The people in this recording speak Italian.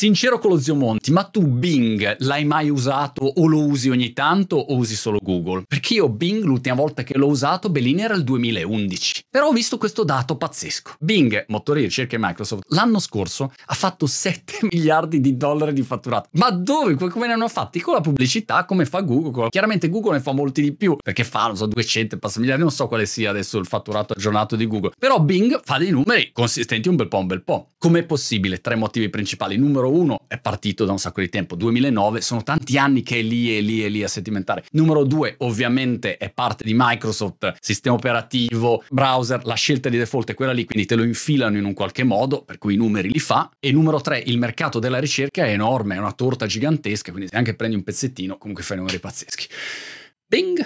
Sincero con lo zio Monti, ma tu Bing l'hai mai usato o lo usi ogni tanto o usi solo Google? Perché io Bing l'ultima volta che l'ho usato, Bellini era il 2011. Però ho visto questo dato pazzesco. Bing, motore di ricerca Microsoft, l'anno scorso ha fatto 7 miliardi di dollari di fatturato. Ma dove? Come ne hanno fatti? Con la pubblicità, come fa Google? Chiaramente Google ne fa molti di più, perché fa, non so, 200 passa miliardi, non so quale sia adesso il fatturato aggiornato di Google. Però Bing fa dei numeri consistenti un bel po' un bel po'. Com'è possibile? Tre motivi principali. Numero uno, è partito da un sacco di tempo, 2009, sono tanti anni che è lì e lì e lì a sedimentare. Numero due, ovviamente è parte di Microsoft, sistema operativo, browser, la scelta di default è quella lì, quindi te lo infilano in un qualche modo, per cui i numeri li fa. E numero tre, il mercato della ricerca è enorme, è una torta gigantesca, quindi se anche prendi un pezzettino, comunque fai numeri pazzeschi. Bing